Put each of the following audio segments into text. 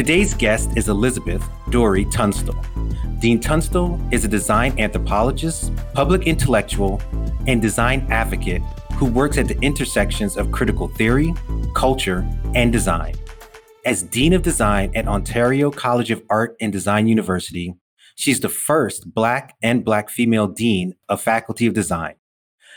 Today's guest is Elizabeth Dori Tunstall. Dean Tunstall is a design anthropologist, public intellectual, and design advocate who works at the intersections of critical theory, culture, and design. As Dean of Design at Ontario College of Art and Design University, she's the first Black and Black female Dean of Faculty of Design.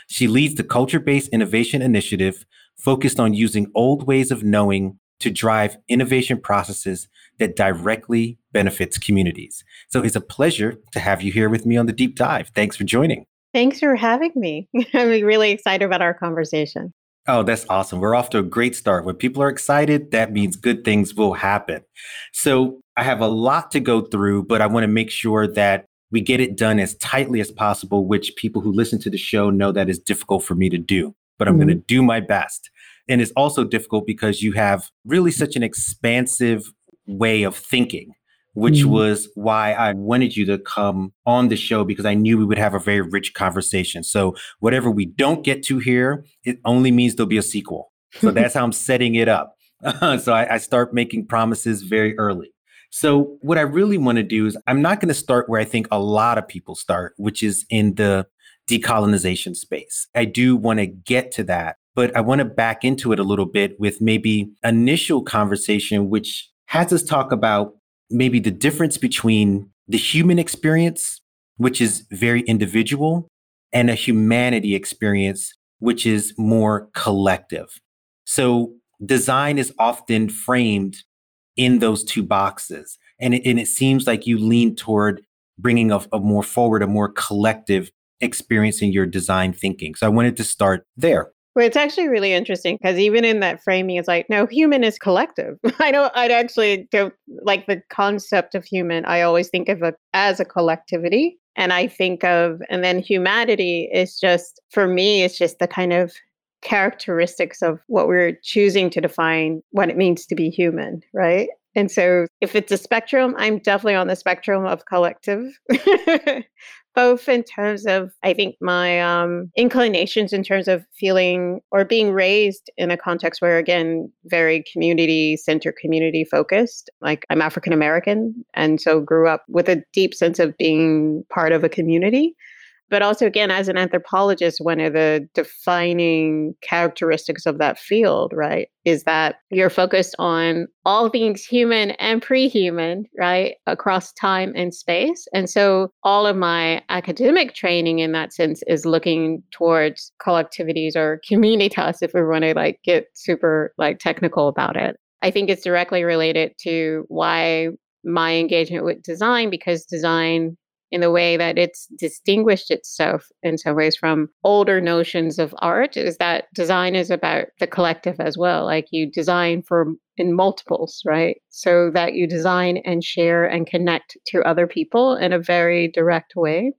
She leads the Culture Based Innovation Initiative focused on using old ways of knowing to drive innovation processes that directly benefits communities. So it's a pleasure to have you here with me on the deep dive. Thanks for joining. Thanks for having me. I'm really excited about our conversation. Oh, that's awesome. We're off to a great start. When people are excited, that means good things will happen. So I have a lot to go through, but I want to make sure that we get it done as tightly as possible, which people who listen to the show know that is difficult for me to do, but I'm mm-hmm. going to do my best. And it's also difficult because you have really such an expansive way of thinking, which mm-hmm. was why I wanted you to come on the show because I knew we would have a very rich conversation. So, whatever we don't get to here, it only means there'll be a sequel. So, that's how I'm setting it up. so, I, I start making promises very early. So, what I really want to do is, I'm not going to start where I think a lot of people start, which is in the decolonization space. I do want to get to that, but I want to back into it a little bit with maybe initial conversation, which has us talk about maybe the difference between the human experience, which is very individual, and a humanity experience, which is more collective. So design is often framed in those two boxes. And it, and it seems like you lean toward bringing a, a more forward, a more collective experience in your design thinking. So I wanted to start there. Well, it's actually really interesting because even in that framing, it's like, no, human is collective. I don't, I'd actually don't like the concept of human. I always think of it as a collectivity. And I think of, and then humanity is just, for me, it's just the kind of characteristics of what we're choosing to define what it means to be human, right? And so if it's a spectrum, I'm definitely on the spectrum of collective. both in terms of i think my um, inclinations in terms of feeling or being raised in a context where again very community center community focused. Like i'm african american and so grew up with a deep sense of being part of a community but also again as an anthropologist one of the defining characteristics of that field right is that you're focused on all things human and pre-human right across time and space. And so all of my academic training in that sense is looking towards collectivities or communitas if we want to like get super like technical about it. I think it's directly related to why my engagement with design because design in the way that it's distinguished itself in some ways from older notions of art is that design is about the collective as well. Like you design for in multiples, right? So that you design and share and connect to other people in a very direct way.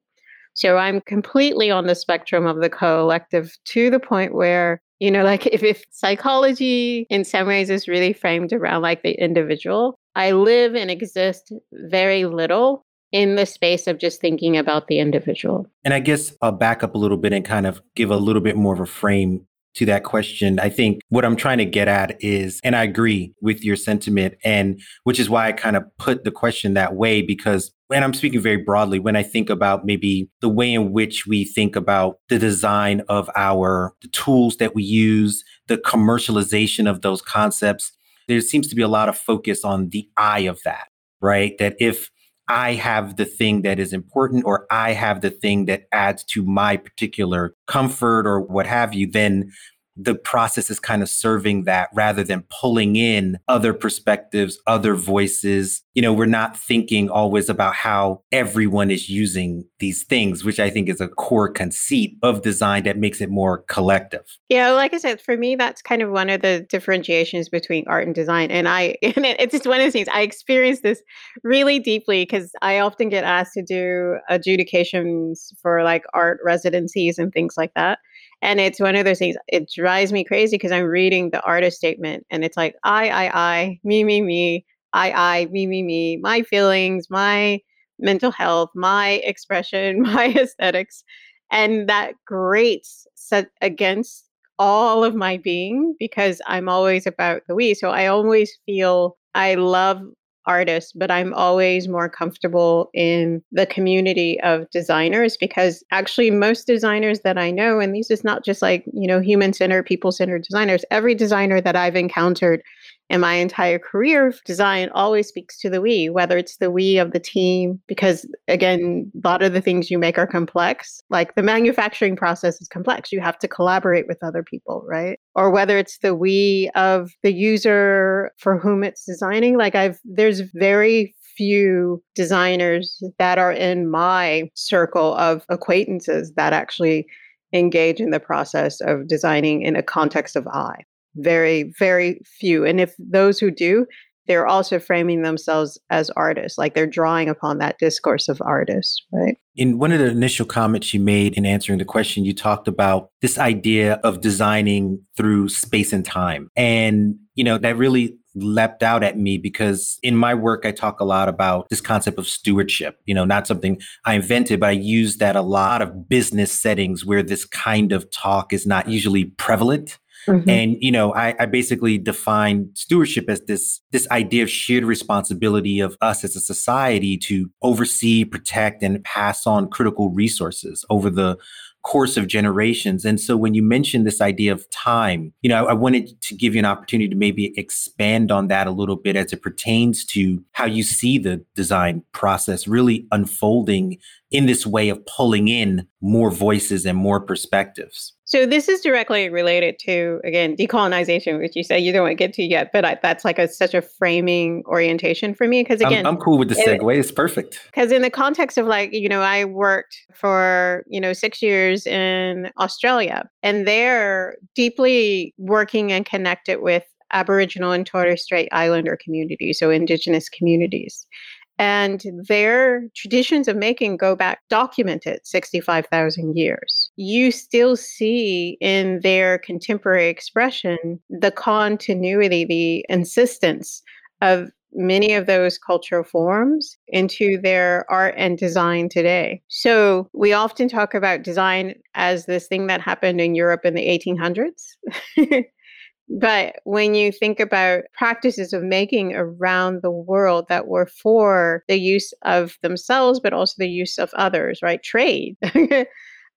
So I'm completely on the spectrum of the collective to the point where you know like if, if psychology in some ways is really framed around like the individual i live and exist very little in the space of just thinking about the individual. And I guess I'll back up a little bit and kind of give a little bit more of a frame to that question. I think what I'm trying to get at is, and I agree with your sentiment, and which is why I kind of put the question that way, because, and I'm speaking very broadly, when I think about maybe the way in which we think about the design of our the tools that we use, the commercialization of those concepts, there seems to be a lot of focus on the eye of that, right? That if I have the thing that is important or I have the thing that adds to my particular comfort or what have you, then the process is kind of serving that rather than pulling in other perspectives, other voices. You know, we're not thinking always about how everyone is using these things, which I think is a core conceit of design that makes it more collective. Yeah, like I said, for me, that's kind of one of the differentiations between art and design. And I, and it's just one of those things I experience this really deeply because I often get asked to do adjudications for like art residencies and things like that. And it's one of those things, it drives me crazy because I'm reading the artist statement and it's like, I, I, I, me, me, me, I, I, me, me, me, my feelings, my mental health, my expression, my aesthetics. And that grates set against all of my being because I'm always about the we. So I always feel I love artists, but I'm always more comfortable in the community of designers because actually most designers that I know, and these is not just like, you know, human centered, people centered designers, every designer that I've encountered in my entire career of design always speaks to the we, whether it's the we of the team, because again, a lot of the things you make are complex. Like the manufacturing process is complex. You have to collaborate with other people, right? Or whether it's the we of the user for whom it's designing. Like I've, there's very few designers that are in my circle of acquaintances that actually engage in the process of designing in a context of I very, very few. And if those who do, they're also framing themselves as artists, like they're drawing upon that discourse of artists, right? In one of the initial comments you made in answering the question, you talked about this idea of designing through space and time. And, you know, that really leapt out at me because in my work, I talk a lot about this concept of stewardship, you know, not something I invented, but I use that a lot of business settings where this kind of talk is not usually prevalent. Mm-hmm. And you know, I, I basically define stewardship as this this idea of shared responsibility of us as a society to oversee, protect, and pass on critical resources over the course of generations. And so when you mentioned this idea of time, you know, I, I, wanted to give you an opportunity to maybe expand on that a little bit as it pertains to how you see the design process really unfolding in this way of pulling in more voices and more perspectives. So this is directly related to again decolonization, which you say you don't want to get to yet, but I, that's like a such a framing orientation for me because again, I'm, I'm, cool with the segue. It, it's perfect. Because in the context of like you know, I worked for you know six years in Australia, and they're deeply working and connected with Aboriginal and Torres Strait Islander communities, so Indigenous communities. And their traditions of making go back documented 65,000 years. You still see in their contemporary expression the continuity, the insistence of many of those cultural forms into their art and design today. So we often talk about design as this thing that happened in Europe in the 1800s. But when you think about practices of making around the world that were for the use of themselves, but also the use of others, right? Trade.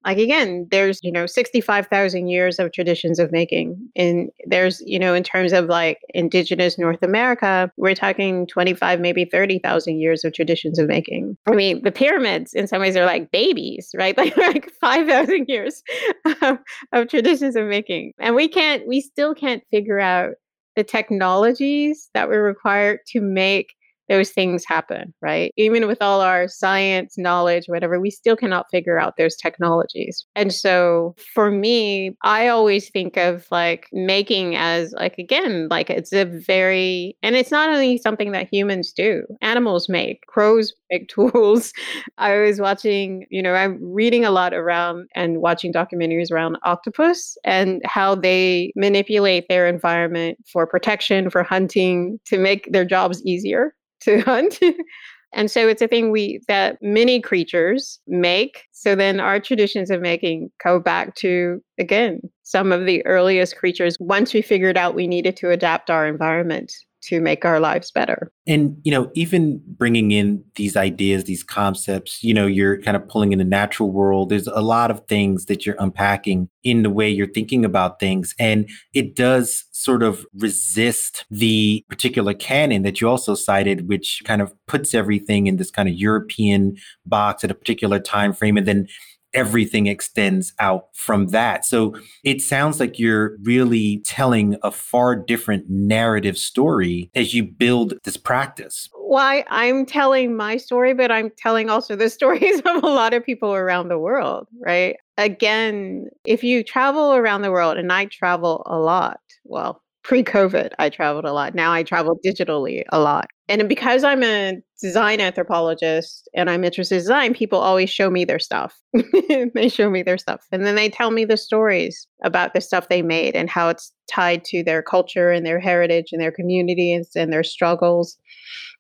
like again there's you know 65,000 years of traditions of making and there's you know in terms of like indigenous north america we're talking 25 maybe 30,000 years of traditions of making. I mean the pyramids in some ways are like babies right? Like like 5,000 years of, of traditions of making. And we can't we still can't figure out the technologies that were required to make those things happen, right? Even with all our science, knowledge, whatever, we still cannot figure out those technologies. And so for me, I always think of like making as like, again, like it's a very, and it's not only something that humans do, animals make, crows make tools. I was watching, you know, I'm reading a lot around and watching documentaries around octopus and how they manipulate their environment for protection, for hunting, to make their jobs easier to hunt. and so it's a thing we that many creatures make. So then our traditions of making go back to again some of the earliest creatures once we figured out we needed to adapt our environment to make our lives better. And, you know, even bringing in these ideas, these concepts, you know, you're kind of pulling in the natural world. There's a lot of things that you're unpacking in the way you're thinking about things. And it does sort of resist the particular canon that you also cited, which kind of puts everything in this kind of European box at a particular time frame and then everything extends out from that. So it sounds like you're really telling a far different narrative story as you build this practice. Why I'm telling my story, but I'm telling also the stories of a lot of people around the world, right? Again, if you travel around the world, and I travel a lot, well, pre COVID, I traveled a lot. Now I travel digitally a lot. And because I'm a design anthropologist and I'm interested in design, people always show me their stuff. they show me their stuff. And then they tell me the stories about the stuff they made and how it's tied to their culture and their heritage and their communities and their struggles.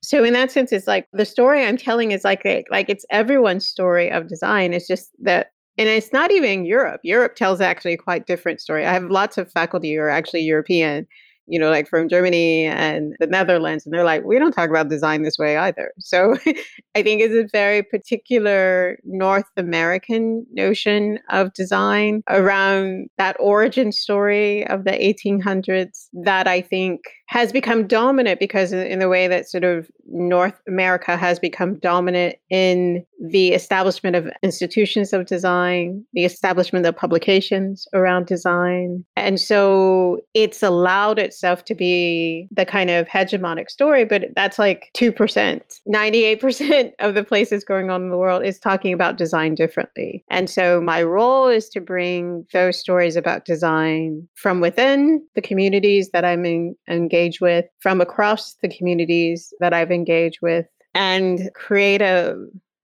So in that sense, it's like the story I'm telling is like a, like it's everyone's story of design. It's just that and it's not even Europe. Europe tells actually a quite different story. I have lots of faculty who are actually European, you know, like from Germany and the Netherlands, and they're like, we don't talk about design this way either. So I think it's a very particular North American notion of design around that origin story of the 1800s that I think has become dominant because in the way that sort of North America has become dominant in the establishment of institutions of design, the establishment of publications around design. And so it's allowed itself to be the kind of hegemonic story, but that's like 2%. 98% of the places going on in the world is talking about design differently. And so my role is to bring those stories about design from within the communities that I'm in, engaged with from across the communities that I've engaged with and create a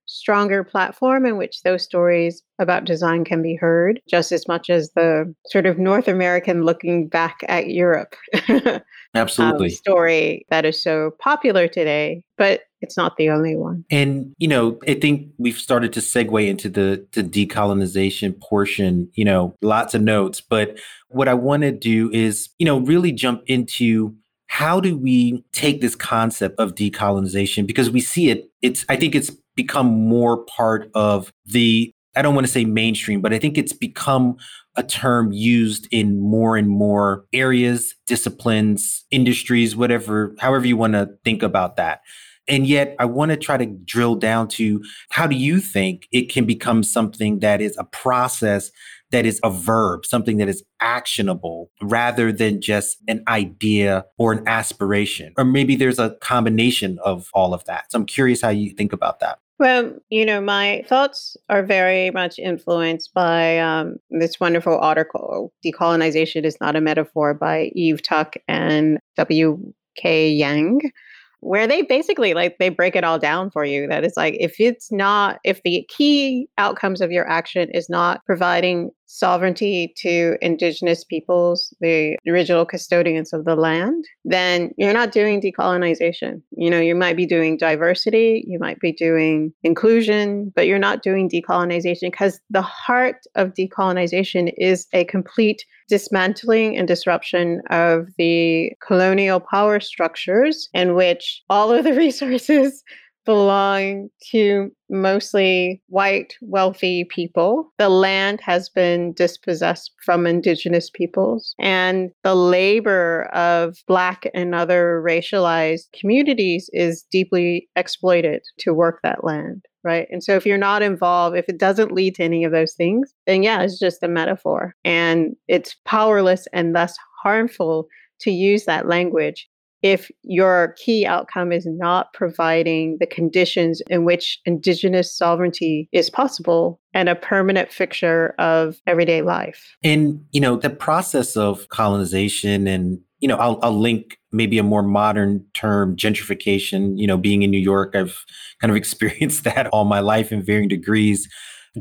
stronger platform in which those stories about design can be heard just as much as the sort of North American looking back at Europe absolutely. um, story that is so popular today but it's not the only one. And you know i think we've started to segue into the the decolonization portion you know lots of notes but what i want to do is you know really jump into how do we take this concept of decolonization because we see it it's i think it's become more part of the i don't want to say mainstream but i think it's become a term used in more and more areas disciplines industries whatever however you want to think about that and yet, I want to try to drill down to how do you think it can become something that is a process that is a verb, something that is actionable rather than just an idea or an aspiration. Or maybe there's a combination of all of that. So I'm curious how you think about that. Well, you know, my thoughts are very much influenced by um, this wonderful article, Decolonization is Not a Metaphor by Eve Tuck and W.K. Yang where they basically like they break it all down for you that it's like if it's not if the key outcomes of your action is not providing sovereignty to indigenous peoples the original custodians of the land then you're not doing decolonization. You know you might be doing diversity you might be doing inclusion but you're not doing decolonization because the heart of decolonization is a complete dismantling and disruption of the colonial power structures in which all of the resources belong to mostly white, wealthy people. The land has been dispossessed from indigenous peoples, and the labor of Black and other racialized communities is deeply exploited to work that land right? And so if you're not involved, if it doesn't lead to any of those things, then yeah, it's just a metaphor and it's powerless and thus harmful to use that language if your key outcome is not providing the conditions in which indigenous sovereignty is possible and a permanent fixture of everyday life. And, you know, the process of colonization and you know, I'll, I'll link maybe a more modern term, gentrification. You know, being in New York, I've kind of experienced that all my life in varying degrees.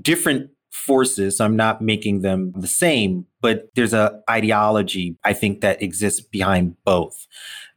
Different forces. I'm not making them the same, but there's a ideology I think that exists behind both.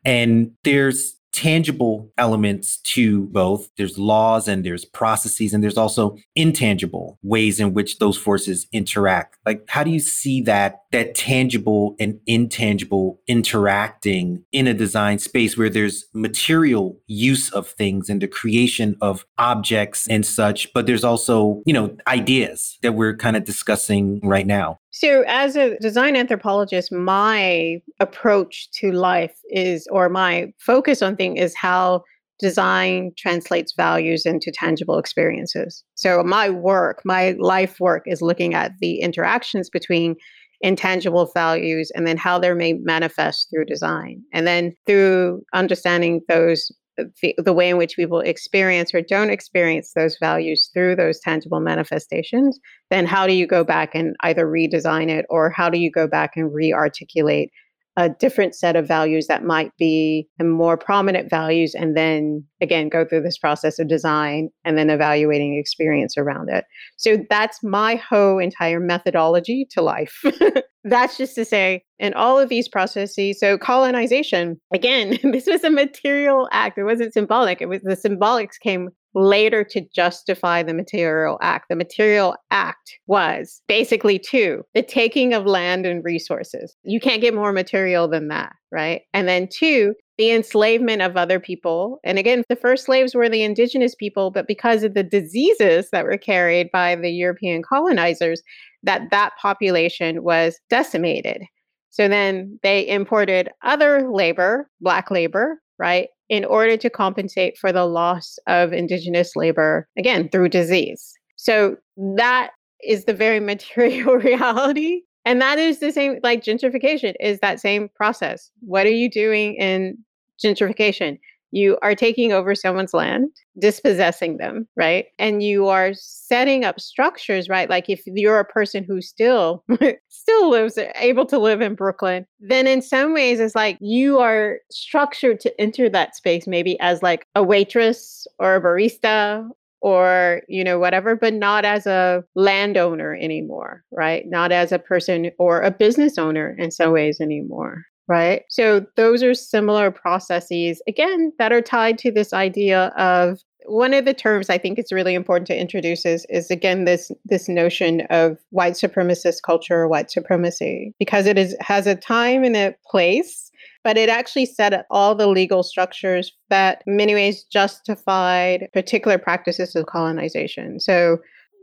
And there's tangible elements to both. There's laws and there's processes, and there's also intangible ways in which those forces interact. Like, how do you see that that tangible and intangible interacting in a design space where there's material use of things and the creation of objects and such, but there's also, you know, ideas that we're kind of discussing right now? So, as a design anthropologist, my approach to life is, or my focus on things is how design translates values into tangible experiences. So my work, my life work is looking at the interactions between intangible values and then how they're made manifest through design. And then through understanding those the, way in which people experience or don't experience those values through those tangible manifestations, then how do you go back and either redesign it or how do you go back and re articulate a different set of values that might be more prominent values and then again go through this process of design and then evaluating experience around it. So that's my whole entire methodology to life. That's just to say in all of these processes so colonization again this was a material act. It wasn't symbolic. It was the symbolics came later to justify the material act. The material act was basically two the taking of land and resources. You can't get more material than that, right? And then two, the enslavement of other people. And again, the first slaves were the indigenous people, but because of the diseases that were carried by the European colonizers, that that population was decimated. So then they imported other labor, black labor, right? in order to compensate for the loss of indigenous labor, again, through disease. So that is the very material reality. And that is the same, like gentrification is that same process. What are you doing in gentrification? You are taking over someone's land, dispossessing them, right? And you are setting up structures, right? Like if you're a person who still still lives able to live in Brooklyn, then in some ways it's like you are structured to enter that space maybe as like a waitress or a barista or you know whatever but not as a landowner anymore right not as a person or a business owner in some ways anymore right? So those are similar processes, again, that are tied to this idea of one of the terms I think it's really important to introduce is, is again this this notion of white supremacist culture or white supremacy because it is has a time and a place, but it actually set up all the legal structures that in many ways justified particular practices of colonization. So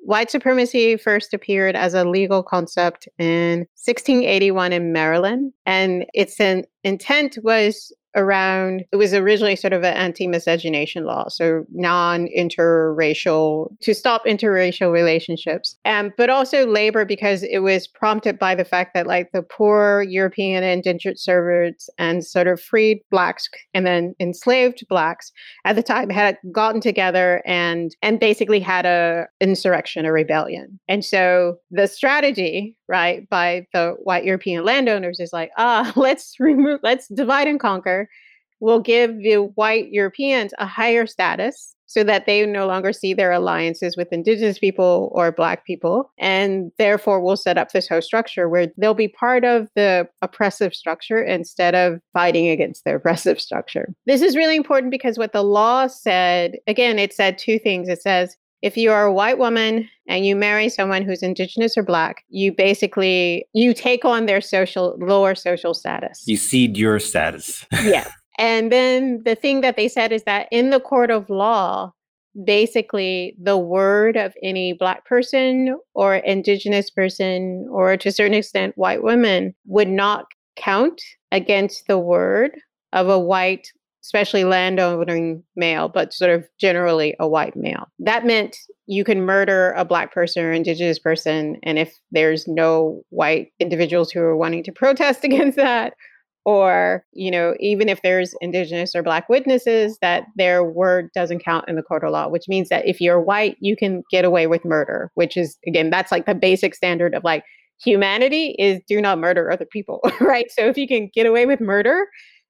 White supremacy first appeared as a legal concept in 1681 in Maryland, and its intent was around it was originally sort of an anti-miscegenation law so non-interracial to stop interracial relationships. And but also labor because it was prompted by the fact that like the poor european indentured servants and sort of freed blacks and then enslaved blacks at the time had gotten together and and basically had a insurrection a rebellion. And so the strategy right by the white european landowners is like ah let's remove let's divide and conquer. We'll give the white Europeans a higher status so that they no longer see their alliances with indigenous people or black people and therefore we'll set up this whole structure where they'll be part of the oppressive structure instead of fighting against the oppressive structure. This is really important because what the law said again it said two things. It says if you are a white woman and you marry someone who's indigenous or black you basically you take on their social lower social status. You cede your status. Yeah. And then the thing that they said is that in the court of law, basically the word of any black person or indigenous person or to a certain extent white women would not count against the word of a white especially landowning male but sort of generally a white male. That meant you can murder a black person or indigenous person and if there's no white individuals who are wanting to protest against that or you know even if there's indigenous or black witnesses that their word doesn't count in the court of law which means that if you're white you can get away with murder which is again that's like the basic standard of like humanity is do not murder other people right? So if you can get away with murder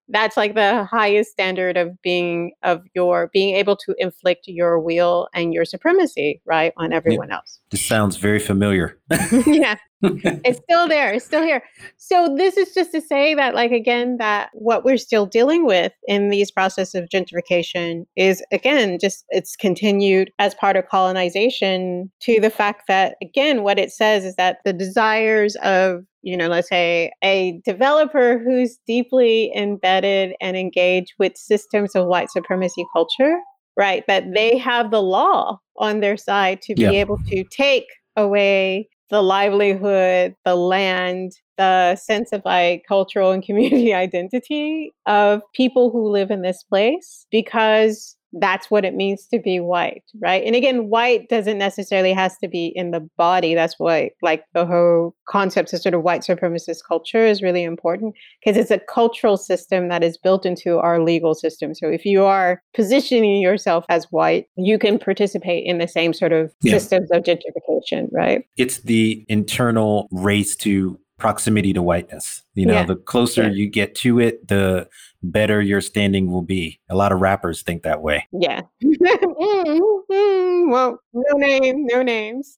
that's like the highest standard of being of your being able to inflict your will and your supremacy right on everyone yeah. else. This sounds very familiar. Yeah. It's still there it's still here. So this is just to say that like again that what we're still dealing with in these processes of gentrification is again just it's continued as part of colonization to the fact that again what it says is that the desires of you know, let's say a developer who's deeply embedded and engaged with systems of white supremacy culture, right? That they have the law on their side to be yeah. able to take away the livelihood, the land, the sense of like cultural and community identity of people who live in this place because that's what it means to be white right? And again white doesn't necessarily has to be in the body. That's why like the whole concept of sort of white supremacist culture is really important because it's a cultural system that is built into our legal system. So if you are positioning yourself as white you can participate in the same sort of yeah. systems of gentrification right? It's the internal race to proximity to whiteness. You know, yeah. the closer yeah. you get to it, the better your standing will be. A lot of rappers think that way. Yeah. mm-hmm. Well, no name, no names.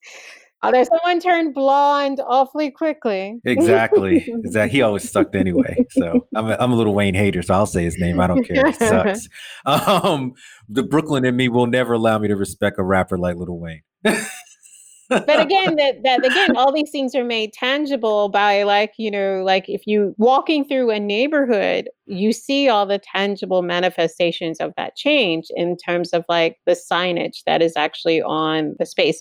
Although someone turned blonde awfully quickly. Exactly. exactly. He always sucked anyway. So I'm a, I'm a little Wayne hater, so I'll say his name. I don't care. It sucks. Um, the Brooklyn in me will never allow me to respect a rapper like Little Wayne but again that that again all these things are made tangible by like you know like if you walking through a neighborhood you see all the tangible manifestations of that change in terms of like the signage that is actually on the space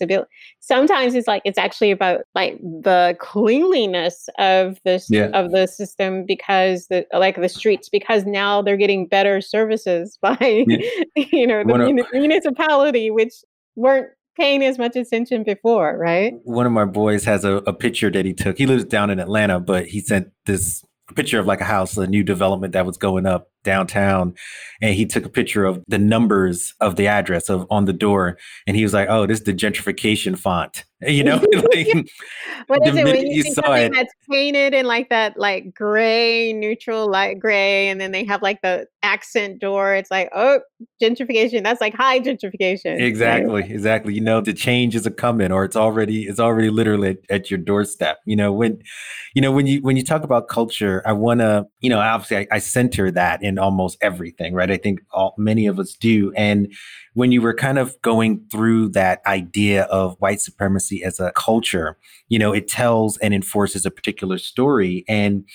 sometimes it's like it's actually about like the cleanliness of this yeah. of the system because the like the streets because now they're getting better services by yeah. you know the mun- municipality which weren't paying as much attention before, right? One of my boys has a, a picture that he took. He lives down in Atlanta, but he sent this picture of like a house, a new development that was going up downtown and he took a picture of the numbers of the address of on the door and he was like oh this is the gentrification font you know like, what is it when you, see something it, that's painted in like that like gray neutral light gray and then they have like the accent door it's like oh gentrification that's like high gentrification exactly right? exactly you know the change is a coming or it's already it's already literally at, at your doorstep you know when you know when you when you talk about culture i want to you know obviously I, I center that in in almost everything, right? I think all, many of us do. And when you were kind of going through that idea of white supremacy as a culture, you know, it tells and enforces a particular story. And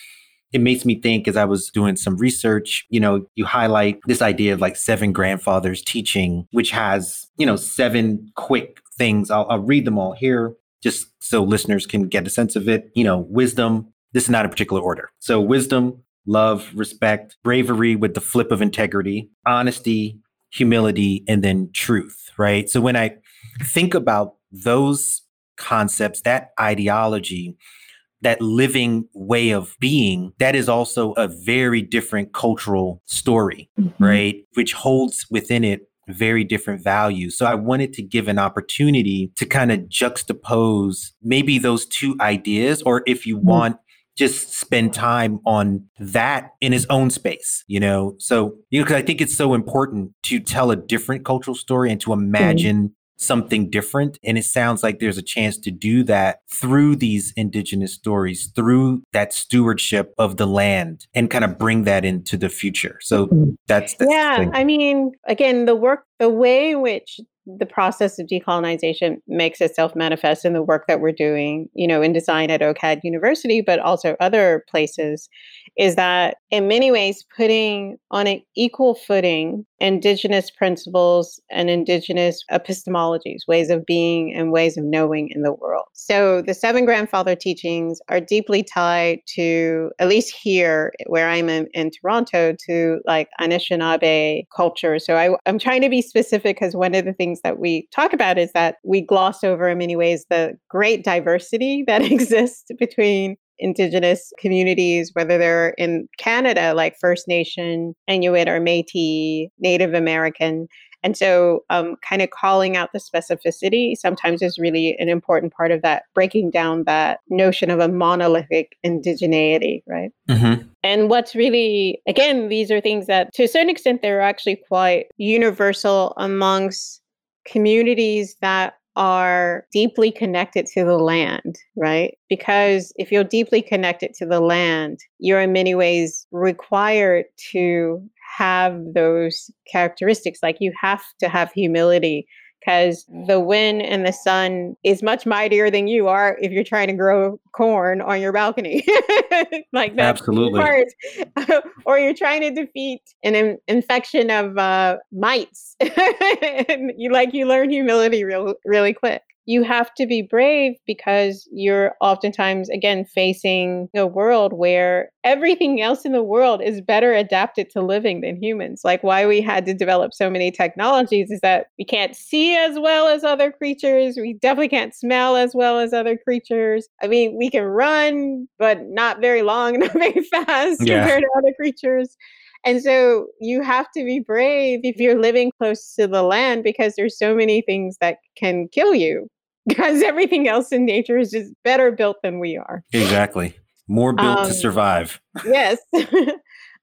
it makes me think as I was doing some research, you know, you highlight this idea of like seven grandfathers teaching, which has, you know, seven quick things. I'll, I'll read them all here just so listeners can get a sense of it. You know, wisdom, this is not a particular order. So, wisdom, love, respect, bravery with the flip of integrity, honesty, humility, and then truth, right? So when I think about those concepts, that ideology, that living way of being, that is also a very different cultural story, mm-hmm. right? Which holds within it very different values. So I wanted to give an opportunity to kind of juxtapose maybe those two ideas, or if you mm-hmm. want, just spend time on that in his own space, you know? So, you know, because I think it's so important to tell a different cultural story and to mm-hmm. imagine mm-hmm. something different. And it sounds like there's a chance to do that through these indigenous stories, through that stewardship of the land and kind of bring that into the future. So mm-hmm. that's, that's yeah. I mean, again, the work, the way in which the process of decolonization makes itself manifest in the work that we're doing, you know, in design at OCAD University, but also other places, is that in many ways putting on an equal footing indigenous principles and indigenous epistemologies, ways of being and ways of knowing in the world. So the seven grandfather teachings are deeply tied to, at least here where I'm in, in Toronto, to like Anishinaabe culture. So I, I'm trying to be specific because one of the things that we talk about is that we gloss over in many ways the great diversity that exists between indigenous communities, whether they're in Canada, like First Nation, Inuit, or Metis, Native American. And so, um, kind of calling out the specificity sometimes is really an important part of that, breaking down that notion of a monolithic indigeneity, right? Mm-hmm. And what's really, again, these are things that to a certain extent, they're actually quite universal amongst communities that are deeply connected to the land, right? Because if you're deeply connected to the land, you're in many ways required to have those characteristics. Like you have to have humility because the wind and the sun is much mightier than you are if you're trying to grow corn on your balcony. like that. Absolutely. or you're trying to defeat an in- infection of uh, mites. you like you learn humility real really quick. You have to be brave because you're oftentimes again facing a world where everything else in the world is better adapted to living than humans. Like why we had to develop so many technologies is that we can't see as well as other creatures. We definitely can't smell as well as other creatures. I mean we can run but not very long not very fast yeah. compared to other creatures and so you have to be brave if you're living close to the land because there's so many things that can kill you because everything else in nature is just better built than we are. Exactly. More built um, to survive. yes.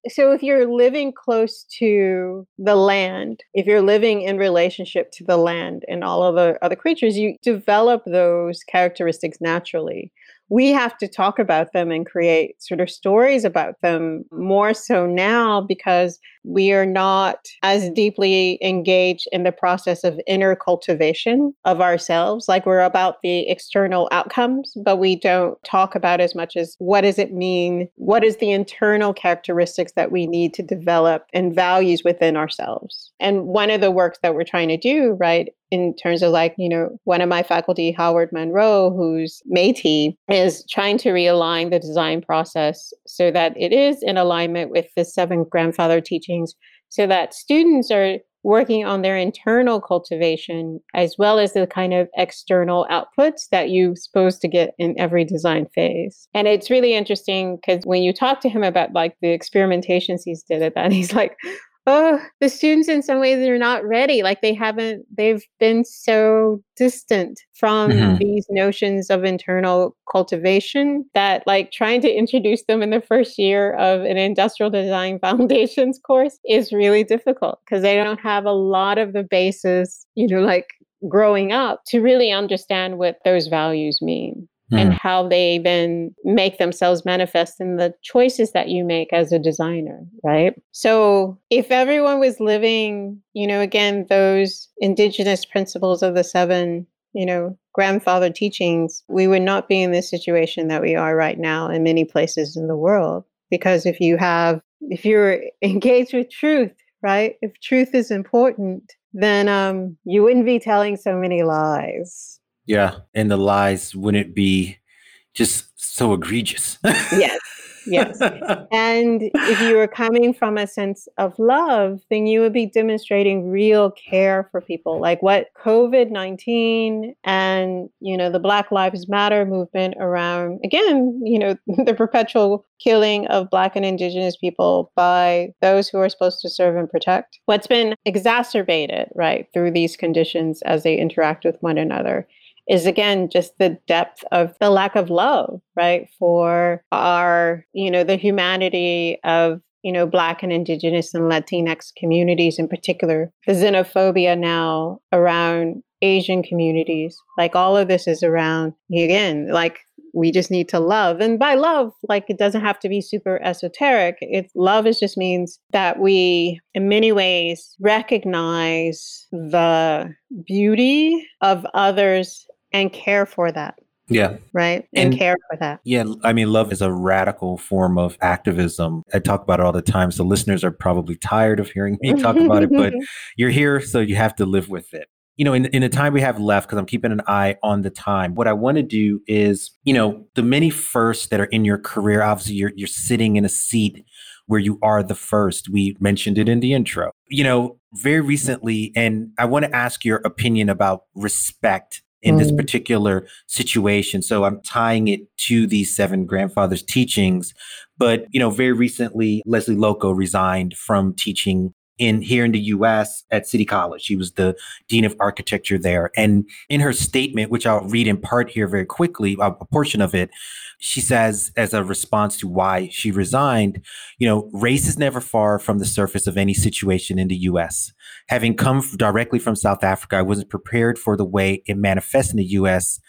so if you're living close to the land, if you're living in relationship to the land and all of the other creatures, you develop those characteristics naturally we have to talk about them and create sort of stories about them more so now because we are not as deeply engaged in the process of inner cultivation of ourselves. Like we're about the external outcomes, but we don't talk about as much as what does it mean? What is the internal characteristics that we need to develop and values within ourselves? And one of the works that we're trying to do, right, in terms of like, you know, one of my faculty, Howard Munroe, who's Métis, is trying to realign the design process so that it is in alignment with the seven grandfather teachings, so that students are working on their internal cultivation as well as the kind of external outputs that you're supposed to get in every design phase. And it's really interesting because when you talk to him about like the experimentations he's did at that, he's like, oh, the students in some ways are not ready. Like they haven't, they've been so distant from mm-hmm. these notions of internal cultivation that like trying to introduce them in the first year of an industrial design foundations course is really difficult because they don't have a lot of the basis, you know, like growing up to really understand what those values mean mm. and how they then make themselves manifest in the choices that you make as a designer, right? So if everyone was living, you know, again, those indigenous principles of the seven, you know, grandfather teachings, we would not be in this situation that we are right now in many places in the world. Because if you have, if you're engaged with truth, right? If truth is important, then um, you wouldn't be telling so many lies. Yeah, and the lies wouldn't be just so egregious. yes. Yes. and if you were coming from a sense of love, then you would be demonstrating real care for people. Like what COVID 19 and, you know, the Black Lives Matter movement around, again, you know, the perpetual killing of Black and Indigenous people by those who are supposed to serve and protect. What's been exacerbated, right, through these conditions as they interact with one another is again just the depth of the lack of love, right? For our, you know, the humanity of, you know, Black and Indigenous and Latinx communities in particular, the xenophobia now around Asian communities. Like all of this is around, again, like we just need to love. And by love, like it doesn't have to be super esoteric. It love is just means that we in many ways recognize the beauty of others and care for that. Yeah. Right. And, and, care for that. Yeah. I mean, love is a radical form of activism. I talk about it all the time. So listeners are probably tired of hearing me talk about it, but you're here, so you have to live with it. You know, in, in the time we have left, because I'm keeping an eye on the time, what I want to do is, you know, the many firsts that are in your career, obviously you're, you're sitting in a seat where you are the first. We mentioned it in the intro. You know, very recently, and I want to ask your opinion about respect in this mm. particular situation. So I'm tying it to these seven grandfathers' teachings. But, you know, very recently, Lesley Lokko resigned from teaching in here in the US at City College. She was the Dean of Architecture there. And in her statement, which I'll read in part here very quickly, a, portion of it, she says, as a response to why she resigned, you know, race is never far from the surface of any situation in the US. Having come directly from South Africa, I wasn't prepared for the way it manifests in the US.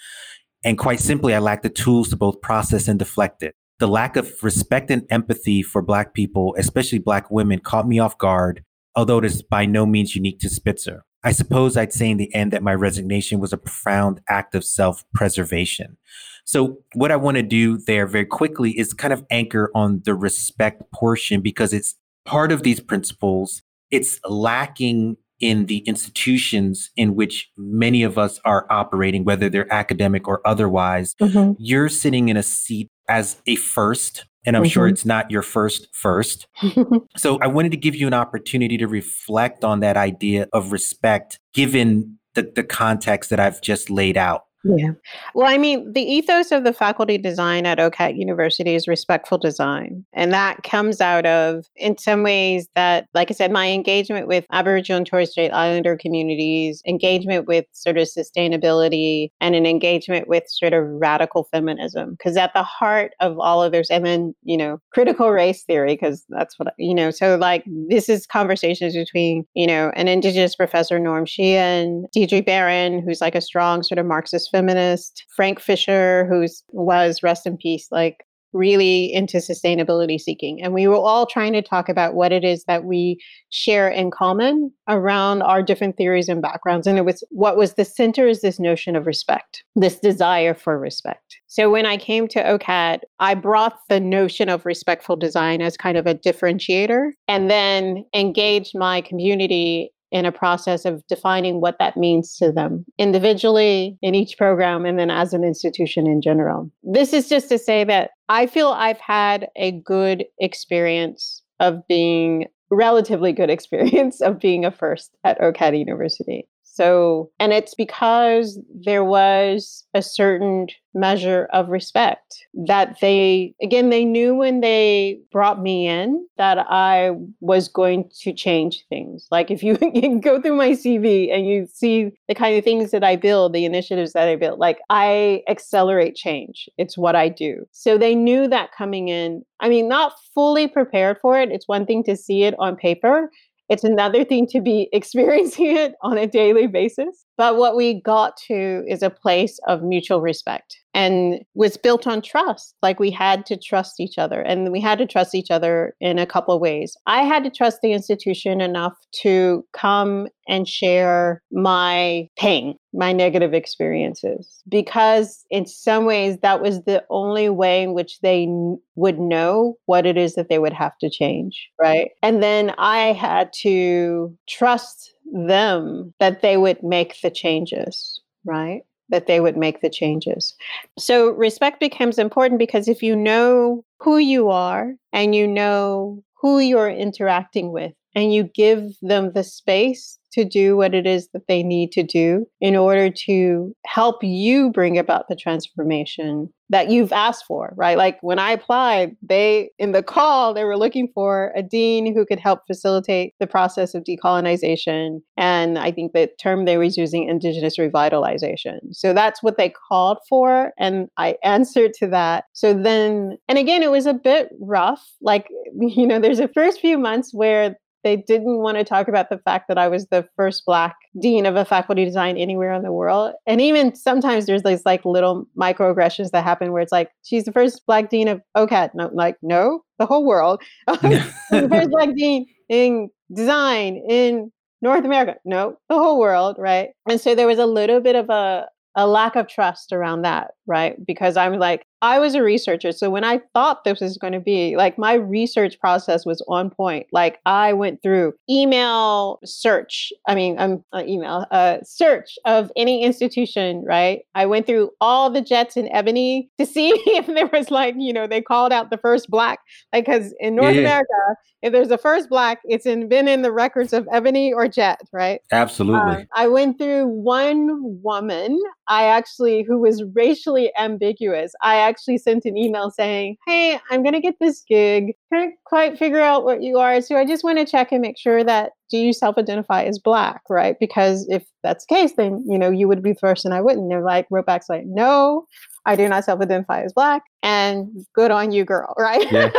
And quite simply, I lacked the tools to both process and deflect it. The lack of respect and empathy for Black people, especially Black women, caught me off guard although it is by no means unique to Spitzer. I suppose I'd say in the end that my resignation was a profound act of self preservation. So, what I want to do there very quickly is kind of anchor on the respect portion because it's part of these principles. It's lacking in the institutions in which many of us are operating, whether they're academic or otherwise, mm-hmm. you're sitting in a seat as a first. And I'm mm-hmm. sure it's not your first first. so I wanted to give you an opportunity to reflect on that idea of respect given the, the context that I've just laid out. Yeah. Well, I mean, the ethos of the faculty design at OCAD University is respectful design. And that comes out of, in some ways, that, like I said, my engagement with Aboriginal and Torres Strait Islander communities, engagement with sort of sustainability, and an engagement with sort of radical feminism. Because at the heart of all of this, and then, you know, critical race theory, because that's what, you know, so like this is conversations between, you know, an Indigenous professor, Norm Sheehan, Deirdre Barron, who's like a strong sort of Marxist feminist, Frank Fisher, who was rest in peace, like really into sustainability seeking. And we were all trying to talk about what it is that we share in common around our different theories and backgrounds. And it was what was the center is this notion of respect, this desire for respect. So when I came to OCAD, I brought the notion of respectful design as kind of a differentiator and then engaged my community in a process of defining what that means to them individually in each program and then as an institution in general. This is just to say that I feel I've had a good experience of being relatively good experience of being a first at OCAD University. So, and it's because there was a certain measure of respect that they, again, they knew when they brought me in that I was going to change things. Like if you go through my CV and you see the kind of things that I build, the initiatives that I build, like I accelerate change. It's what I do. So they knew that coming in. I mean, not fully prepared for it. It's one thing to see it on paper it's another thing to be experiencing it on a daily basis. But what we got to is a place of mutual respect and was built on trust. Like we had to trust each other and we had to trust each other in a couple of ways. I had to trust the institution enough to come and share my pain, my negative experiences, because in some ways that was the only way in which they n- would know what it is that they would have to change. Right. And then I had to trust them that they would make the changes, right? That they would make the changes. So respect becomes important because if you know who you are and you know who you're interacting with and you give them the space to do what it is that they need to do in order to help you bring about the transformation that you've asked for, right? Like when I applied, they, in the call, they were looking for a dean who could help facilitate the process of decolonization. And I think the term they were using, Indigenous revitalization. So that's what they called for. And I answered to that. So then, and again, it was a bit rough. Like, you know, there's a first few months where they didn't want to talk about the fact that I was the first Black dean of a faculty design anywhere in the world. And even sometimes there's these like little microaggressions that happen where it's like, she's the first Black dean of OCAD. No, like, no, the whole world. the first Black dean in design in North America. No, the whole world, right? And so there was a little bit of a a lack of trust around that, right? Because I'm like, I was a researcher. So when I thought this was going to be like my research process was on point. Like I went through email search. I mean, um, uh, email uh, search of any institution, right? I went through all the jets in Ebony to see if there was like, you know, they called out the first black, like, because in North yeah. America, if there's a first black, it's in, been in the records of Ebony or Jet, right? Absolutely. Uh, I went through one woman, I actually, who was racially ambiguous. I actually sent an email saying, Hey, I'm going to get this gig. Can't quite figure out what you are. So I just want to check and make sure that do you self identify as black, right? Because if that's the case, then, you know, you would be first and I wouldn't. They're like, wrote back, like, no, I do not self identify as black. And good on you, girl, right? yeah.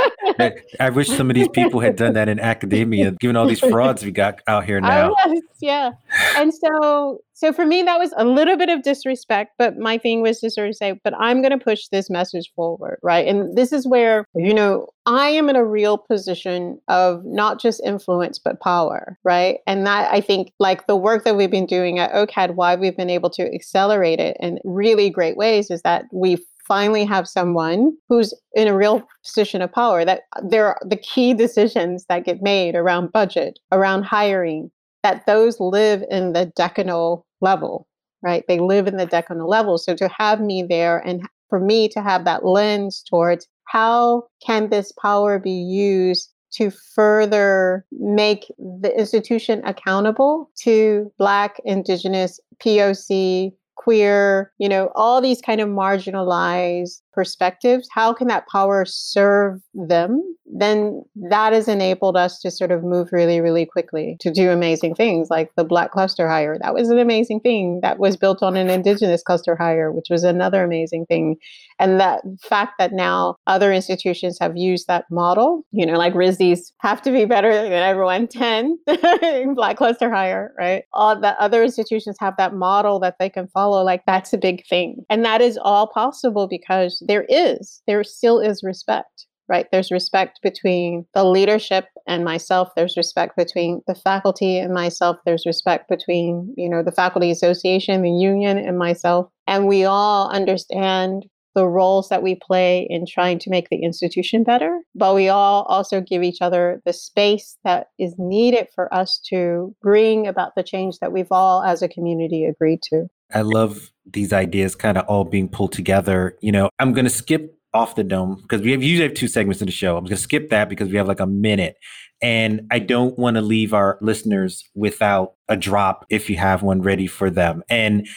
I wish some of these people had done that in academia, given all these frauds we got out here now. Yes, yeah. And so so for me that was a little bit of disrespect, but my thing was to sort of say, but I'm gonna push this message forward, right? And this is where, you know, I am in a real position of not just influence, but power, right? And that I think, like the work that we've been doing at OCAD, why we've been able to accelerate it in really great ways is that we finally have someone who's in a real position of power that there are the key decisions that get made around budget around hiring that those live in the decanal level, right? They live in the decanal level. So to have me there and for me to have that lens towards how can this power be used to further make the institution accountable to Black, Indigenous, POC, queer, you know, all these kind of marginalized perspectives, how can that power serve them? Then that has enabled us to sort of move really, really quickly to do amazing things like the Black cluster hire. That was an amazing thing that was built on an Indigenous cluster hire, which was another amazing thing. And that fact that now other institutions have used that model, you know, like RISD's have to be better than everyone, 10 Black cluster hire, right? All the other institutions have that model that they can follow. Like that's a big thing. And that is all possible because there is, there still is respect, right? There's respect between the leadership and myself. There's respect between the faculty and myself. There's respect between, you know, the faculty association, the union, and myself. And we all understand the roles that we play in trying to make the institution better, but we all also give each other the space that is needed for us to bring about the change that we've all as a community agreed to. I love these ideas kind of all being pulled together. You know, I'm going to skip off the dome because we have usually have two segments in the show. I'm going to skip that because we have like a minute. And I don't want to leave our listeners without a drop if you have one ready for them. And,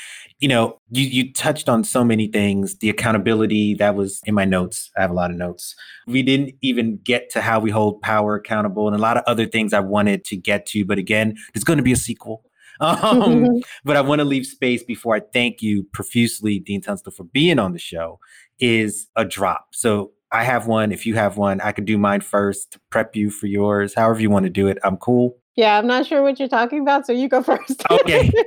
you know, you, you touched on so many things. The accountability that was in my notes. I have a lot of notes. We didn't even get to how we hold power accountable and a lot of other things I wanted to get to. But again, there's going to be a sequel. Um, but I want to leave space before I thank you profusely, Dean Tunstall, for being on the show. Is a drop. So I have one. If you have one, I could do mine first to prep you for yours. However you want to do it, I'm cool. Yeah, I'm not sure what you're talking about, so you go first. okay.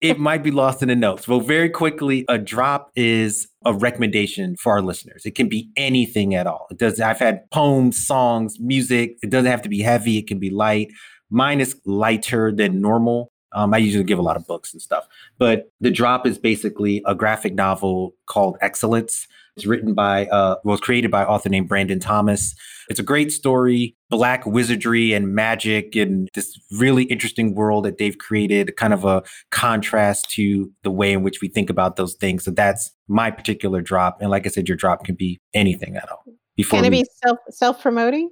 It might be lost in the notes. Well, very quickly, a drop is a recommendation for our listeners. It can be anything at all. It does I've had poems, songs, music. It doesn't have to be heavy, it can be light. Mine is lighter than normal. Um, I usually give a lot of books and stuff, but the drop is basically a graphic novel called Excellence. It's written by, uh, was created by author named Brandon Thomas. It's a great story, black wizardry and magic, and this really interesting world that they've created, kind of a contrast to the way in which we think about those things. So that's my particular drop. And like I said, your drop can be anything at all. Before Can it we... be self self promoting?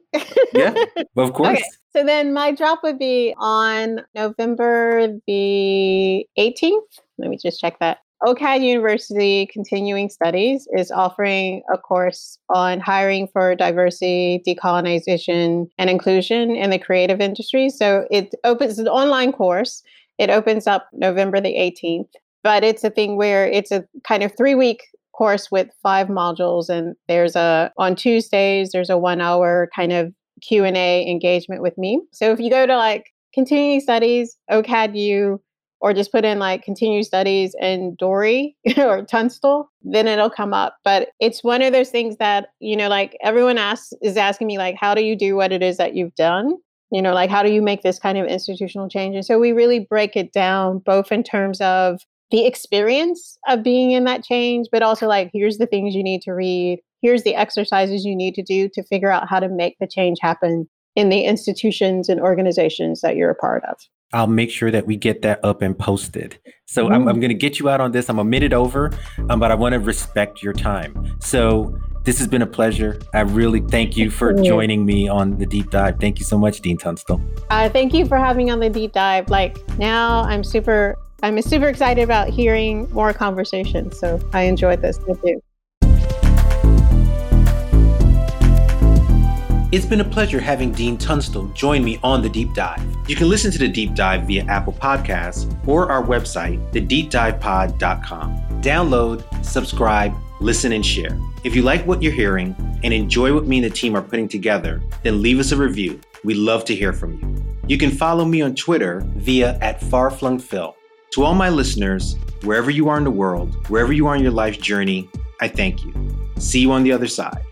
yeah, of course. Okay. So then my drop would be on November the 18th. Let me just check that. OCAD University Continuing Studies is offering a course on hiring for diversity, decolonization, and inclusion in the creative industry. So it opens an online course. It opens up November the 18th, but it's a thing where it's a kind of three week course with five modules and there's a on Tuesdays there's a 1 hour kind of Q&A engagement with me. So if you go to like continuing studies, OCADU, or just put in like continuing studies and Dori or Tunstall, then it'll come up. But it's one of those things that, you know, like everyone asks is asking me like, how do you do what it is that you've done? You know, like how do you make this kind of institutional change? And so we really break it down both in terms of the experience of being in that change, but also like, here's the things you need to read, here's the exercises you need to do to figure out how to make the change happen in the institutions and organizations that you're a part of. I'll make sure that we get that up and posted. So mm. I'm, I'm going to get you out on this. I'm a minute over, um, but I want to respect your time. So this has been a pleasure. I really thank you for joining me on the deep dive. Thank you so much, Dean Tunstall. Uh, thank you for having on the deep dive. Like now, I'm super, I'm super excited about hearing more conversations. So I enjoyed this. Thank you. It's been a pleasure having Dean Tunstall join me on The Deep Dive. You can listen to The Deep Dive via Apple Podcasts or our website, thedeepdivepod.com. Download, subscribe, listen, and share. If you like what you're hearing and enjoy what me and the team are putting together, then leave us a review. We'd love to hear from you. You can follow me on Twitter via at farflungphil. To all my listeners, wherever you are in the world, wherever you are in your life journey, I thank you. See you on the other side.